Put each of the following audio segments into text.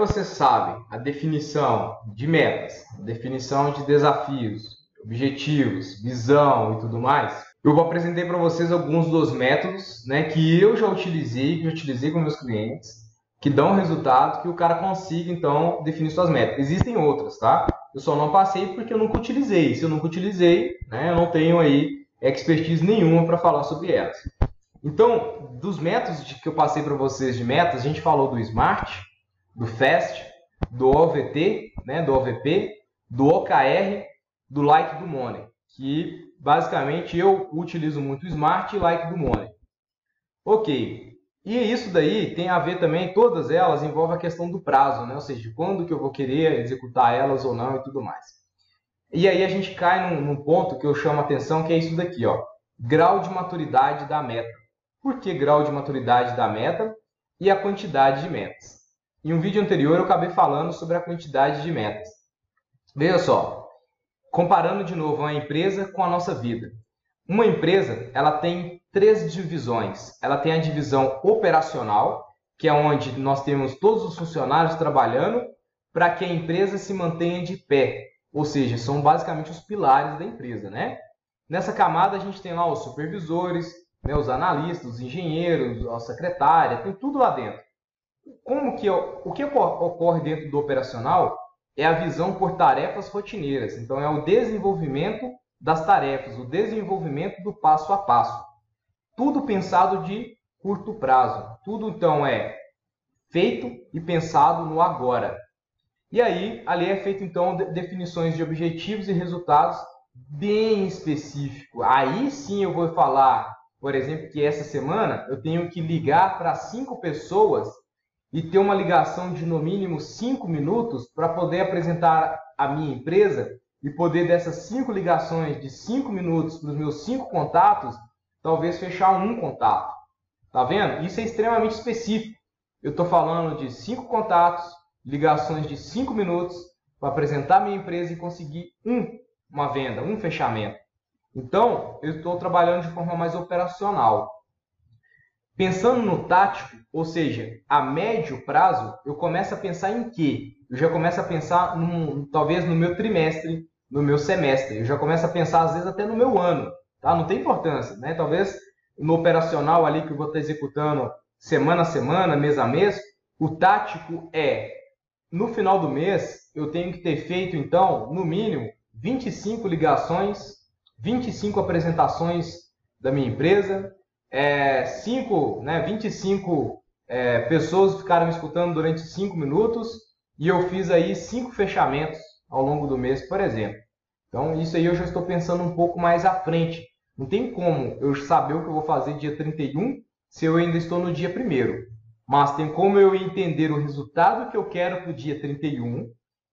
você sabe a definição de metas, a definição de desafios, objetivos, visão e tudo mais, eu vou apresentar para vocês alguns dos métodos né, que eu já utilizei, que eu utilizei com meus clientes, que dão resultado, que o cara consiga, então, definir suas metas. Existem outras, tá? Eu só não passei porque eu nunca utilizei. Se eu nunca utilizei, né, eu não tenho aí expertise nenhuma para falar sobre elas. Então, dos métodos que eu passei para vocês de metas, a gente falou do SMART, do FAST, do OVT, né, do OVP, do OKR, do Like do Money, que basicamente eu utilizo muito o Smart e Like do Money. Ok, e isso daí tem a ver também, todas elas envolvem a questão do prazo, né? ou seja, quando que eu vou querer executar elas ou não e tudo mais. E aí a gente cai num, num ponto que eu chamo a atenção, que é isso daqui, ó, grau de maturidade da meta. Por que grau de maturidade da meta e a quantidade de metas? Em um vídeo anterior eu acabei falando sobre a quantidade de metas. Veja só, comparando de novo a empresa com a nossa vida. Uma empresa, ela tem três divisões. Ela tem a divisão operacional, que é onde nós temos todos os funcionários trabalhando para que a empresa se mantenha de pé. Ou seja, são basicamente os pilares da empresa, né? Nessa camada a gente tem lá os supervisores, né, os analistas, os engenheiros, a secretária, tem tudo lá dentro. Como que o que ocorre dentro do operacional é a visão por tarefas rotineiras. Então é o desenvolvimento das tarefas, o desenvolvimento do passo a passo. Tudo pensado de curto prazo. Tudo então é feito e pensado no agora. E aí, ali é feito então definições de objetivos e resultados bem específico. Aí sim eu vou falar, por exemplo, que essa semana eu tenho que ligar para cinco pessoas e ter uma ligação de no mínimo cinco minutos para poder apresentar a minha empresa e poder dessas cinco ligações de cinco minutos para os meus cinco contatos, talvez fechar um contato. Tá vendo? Isso é extremamente específico. Eu estou falando de cinco contatos, ligações de cinco minutos para apresentar minha empresa e conseguir um, uma venda, um fechamento. Então, eu estou trabalhando de forma mais operacional. Pensando no tático, ou seja, a médio prazo, eu começo a pensar em quê? Eu já começo a pensar, num, talvez, no meu trimestre, no meu semestre. Eu já começo a pensar, às vezes, até no meu ano. Tá? Não tem importância. Né? Talvez no operacional ali que eu vou estar executando semana a semana, mês a mês, o tático é, no final do mês, eu tenho que ter feito, então, no mínimo, 25 ligações, 25 apresentações da minha empresa, é, cinco, né, 25 é, pessoas ficaram me escutando durante 5 minutos e eu fiz aí cinco fechamentos ao longo do mês, por exemplo. Então, isso aí eu já estou pensando um pouco mais à frente. Não tem como eu saber o que eu vou fazer dia 31 se eu ainda estou no dia 1 Mas tem como eu entender o resultado que eu quero para o dia 31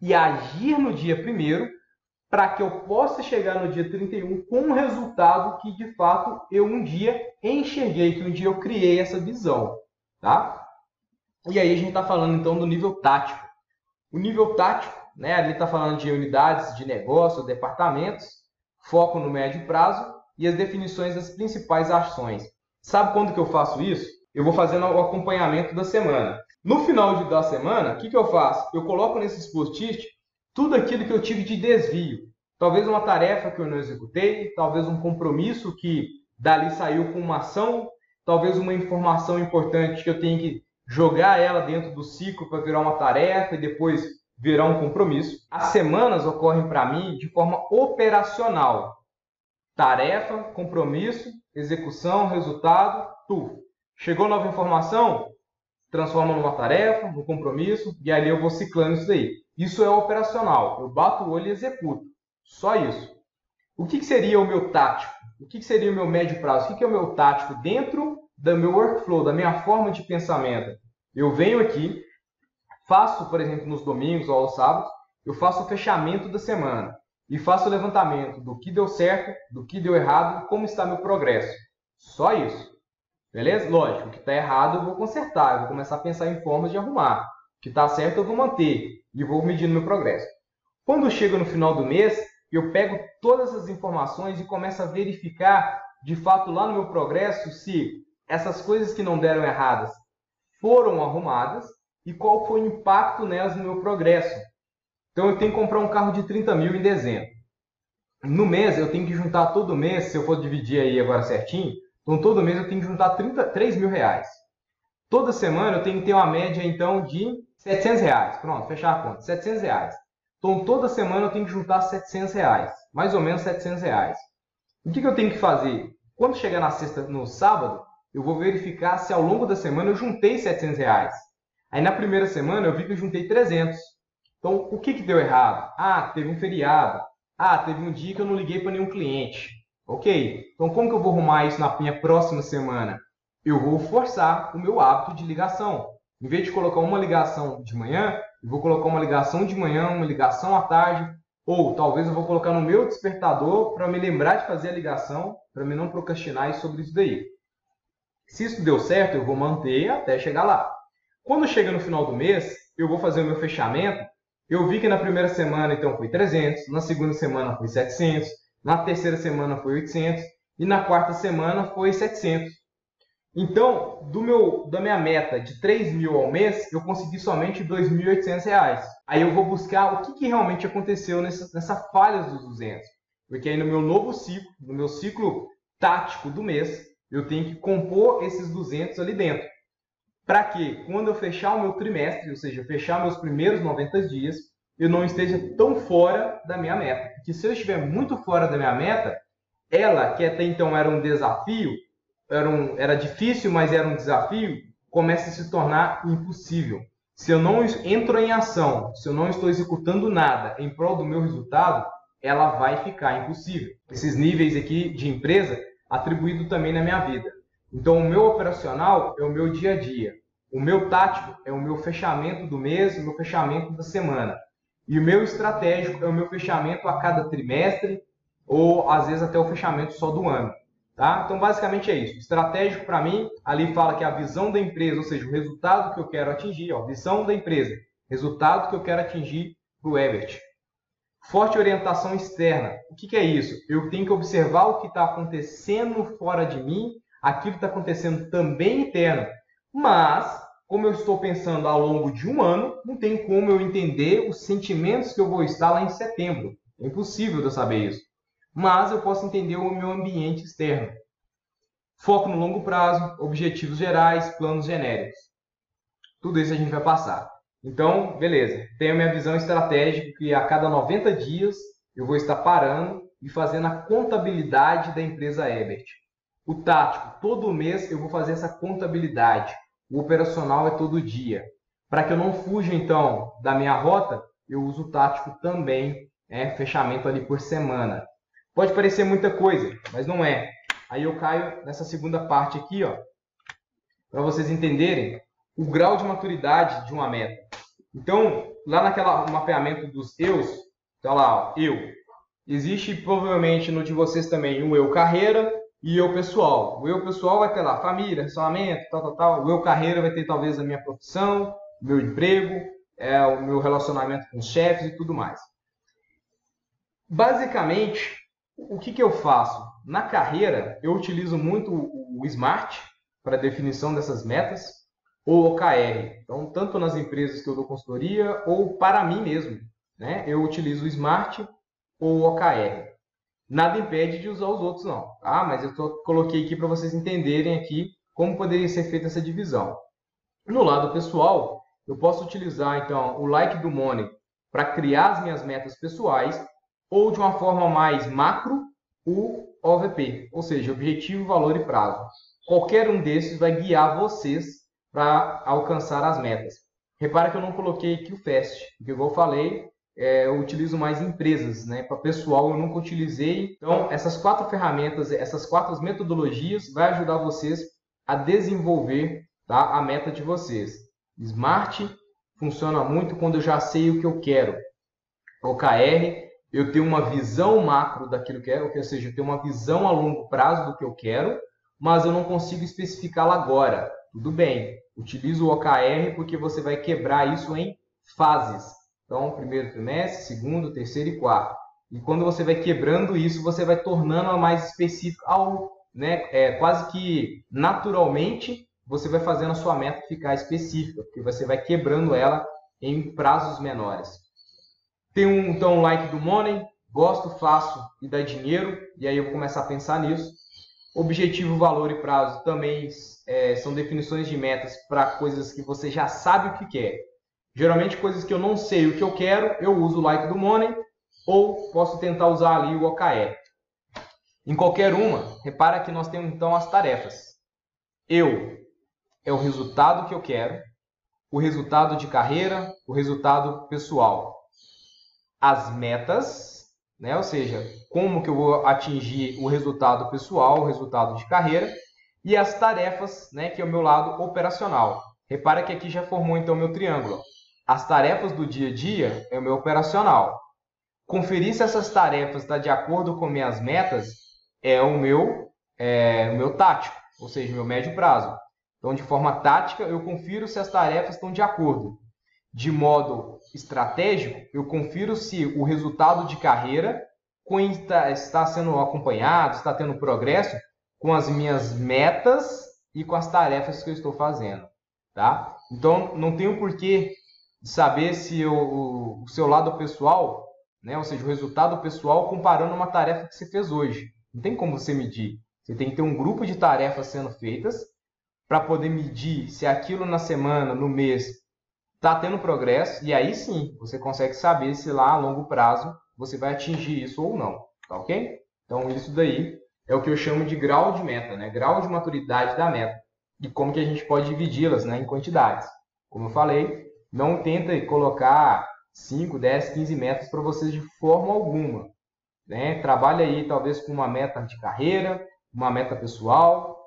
e agir no dia 1 para que eu possa chegar no dia 31 com um resultado que de fato eu um dia enxerguei, que um dia eu criei essa visão, tá? E aí a gente está falando então do nível tático. O nível tático, né, ali está falando de unidades de negócio, departamentos, foco no médio prazo e as definições das principais ações. Sabe quando que eu faço isso? Eu vou fazendo o acompanhamento da semana. No final da semana, o que, que eu faço? Eu coloco nesses post-it tudo aquilo que eu tive de desvio. Talvez uma tarefa que eu não executei, talvez um compromisso que dali saiu com uma ação, talvez uma informação importante que eu tenho que jogar ela dentro do ciclo para virar uma tarefa e depois virar um compromisso. As semanas ocorrem para mim de forma operacional. Tarefa, compromisso, execução, resultado, tudo. Chegou nova informação, transforma numa tarefa, num compromisso, e ali eu vou ciclando isso daí. Isso é operacional. Eu bato o olho e executo. Só isso. O que, que seria o meu tático? O que, que seria o meu médio prazo? O que, que é o meu tático dentro do meu workflow, da minha forma de pensamento? Eu venho aqui, faço, por exemplo, nos domingos ou aos sábados, eu faço o fechamento da semana e faço o levantamento do que deu certo, do que deu errado, como está meu progresso. Só isso. Beleza? Lógico, o que está errado eu vou consertar, eu vou começar a pensar em formas de arrumar. O que está certo eu vou manter e vou medindo meu progresso. Quando chega no final do mês, eu pego todas as informações e começo a verificar de fato lá no meu progresso se essas coisas que não deram erradas foram arrumadas e qual foi o impacto nelas no meu progresso. Então eu tenho que comprar um carro de 30 mil em dezembro. No mês eu tenho que juntar todo mês, se eu for dividir aí agora certinho, então todo mês eu tenho que juntar 30, 3 mil reais. Toda semana eu tenho que ter uma média então de 700 reais. Pronto, fechar a conta, 700 reais. Então toda semana eu tenho que juntar 700 reais, mais ou menos 700 reais. O que, que eu tenho que fazer? Quando chegar na sexta, no sábado, eu vou verificar se ao longo da semana eu juntei 700 reais. Aí na primeira semana eu vi que eu juntei 300. Então, o que, que deu errado? Ah, teve um feriado. Ah, teve um dia que eu não liguei para nenhum cliente. Ok, então como que eu vou arrumar isso na minha próxima semana? Eu vou forçar o meu hábito de ligação. Em vez de colocar uma ligação de manhã, eu vou colocar uma ligação de manhã, uma ligação à tarde, ou talvez eu vou colocar no meu despertador para me lembrar de fazer a ligação, para me não procrastinar sobre isso daí. Se isso deu certo, eu vou manter até chegar lá. Quando chega no final do mês, eu vou fazer o meu fechamento eu vi que na primeira semana então foi 300, na segunda semana foi 700, na terceira semana foi 800 e na quarta semana foi 700. Então, do meu, da minha meta de 3 mil ao mês, eu consegui somente 2.800 reais. Aí eu vou buscar o que, que realmente aconteceu nessa, nessa falha dos 200. Porque aí no meu novo ciclo, no meu ciclo tático do mês, eu tenho que compor esses 200 ali dentro para que quando eu fechar o meu trimestre, ou seja, fechar meus primeiros 90 dias, eu não esteja tão fora da minha meta. Porque se eu estiver muito fora da minha meta, ela, que até então era um desafio, era, um, era difícil, mas era um desafio, começa a se tornar impossível. Se eu não entro em ação, se eu não estou executando nada em prol do meu resultado, ela vai ficar impossível. Esses níveis aqui de empresa atribuído também na minha vida. Então, o meu operacional é o meu dia a dia. O meu tático é o meu fechamento do mês, o meu fechamento da semana. E o meu estratégico é o meu fechamento a cada trimestre ou às vezes até o fechamento só do ano. Tá? Então, basicamente é isso. Estratégico para mim, ali fala que a visão da empresa, ou seja, o resultado que eu quero atingir, ó, visão da empresa, resultado que eu quero atingir para o Ebert. Forte orientação externa. O que, que é isso? Eu tenho que observar o que está acontecendo fora de mim aquilo está acontecendo também interno. Mas, como eu estou pensando ao longo de um ano, não tem como eu entender os sentimentos que eu vou estar lá em setembro. É impossível de eu saber isso. Mas eu posso entender o meu ambiente externo. Foco no longo prazo, objetivos gerais, planos genéricos. Tudo isso a gente vai passar. Então, beleza. Tenho minha visão estratégica que a cada 90 dias eu vou estar parando e fazendo a contabilidade da empresa Ebert. O tático, todo mês eu vou fazer essa contabilidade. O operacional é todo dia. Para que eu não fuja, então, da minha rota, eu uso o tático também, né? fechamento ali por semana. Pode parecer muita coisa, mas não é. Aí eu caio nessa segunda parte aqui, ó, para vocês entenderem o grau de maturidade de uma meta. Então, lá naquela mapeamento dos eus, tá lá, ó, eu. Existe provavelmente no de vocês também um eu carreira, e eu pessoal. O eu pessoal vai ter lá família, relacionamento, tal, tal, tal. O eu carreira vai ter talvez a minha profissão, meu emprego, é, o meu relacionamento com os chefes e tudo mais. Basicamente, o que, que eu faço? Na carreira, eu utilizo muito o SMART para definição dessas metas, ou OKR. Então, tanto nas empresas que eu dou consultoria, ou para mim mesmo, né? eu utilizo o SMART ou OKR. Nada impede de usar os outros, não. Ah, mas eu tô, coloquei aqui para vocês entenderem aqui como poderia ser feita essa divisão. No lado pessoal, eu posso utilizar então o like do Money para criar as minhas metas pessoais ou de uma forma mais macro, o OVP, ou seja, objetivo, valor e prazo. Qualquer um desses vai guiar vocês para alcançar as metas. Repara que eu não coloquei aqui o FAST, porque igual eu falei, é, eu utilizo mais empresas, né? Para pessoal eu nunca utilizei. Então, essas quatro ferramentas, essas quatro metodologias vai ajudar vocês a desenvolver tá, a meta de vocês. Smart funciona muito quando eu já sei o que eu quero. OKR, eu tenho uma visão macro daquilo que é, ou seja, eu tenho uma visão a longo prazo do que eu quero, mas eu não consigo especificá-la agora. Tudo bem, utilizo o OKR porque você vai quebrar isso em fases. Então, primeiro trimestre, segundo, terceiro e quarto. E quando você vai quebrando isso, você vai tornando mais específica, ao, né, é, quase que naturalmente, você vai fazendo a sua meta ficar específica, porque você vai quebrando ela em prazos menores. Tem um, então, um like do Money, gosto, faço e dá dinheiro, e aí eu vou começar a pensar nisso. Objetivo, valor e prazo também é, são definições de metas para coisas que você já sabe o que quer. Geralmente, coisas que eu não sei o que eu quero, eu uso o like do Money ou posso tentar usar ali o OKR. Em qualquer uma, repara que nós temos então as tarefas. Eu é o resultado que eu quero, o resultado de carreira, o resultado pessoal. As metas, né? ou seja, como que eu vou atingir o resultado pessoal, o resultado de carreira, e as tarefas, né? que é o meu lado operacional. Repara que aqui já formou então meu triângulo. As tarefas do dia a dia é o meu operacional. Conferir se essas tarefas estão tá de acordo com minhas metas é o meu, é, o meu tático, ou seja, o meu médio prazo. Então, de forma tática, eu confiro se as tarefas estão de acordo. De modo estratégico, eu confiro se o resultado de carreira está sendo acompanhado, está tendo progresso com as minhas metas e com as tarefas que eu estou fazendo. Tá? Então, não tenho porquê saber se o, o seu lado pessoal, né, ou seja, o resultado pessoal comparando uma tarefa que você fez hoje. Não tem como você medir. Você tem que ter um grupo de tarefas sendo feitas para poder medir se aquilo na semana, no mês, está tendo progresso, e aí sim você consegue saber se lá a longo prazo você vai atingir isso ou não, tá ok? Então isso daí é o que eu chamo de grau de meta, né? Grau de maturidade da meta e como que a gente pode dividi-las, né, em quantidades. Como eu falei, não tenta colocar 5, 10, 15 metas para vocês de forma alguma, né? Trabalhe aí talvez com uma meta de carreira, uma meta pessoal,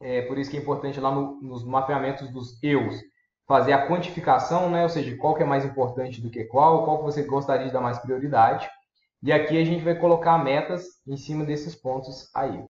é por isso que é importante lá no, nos mapeamentos dos eus fazer a quantificação, né? ou seja, qual que é mais importante do que qual, qual que você gostaria de dar mais prioridade. E aqui a gente vai colocar metas em cima desses pontos aí.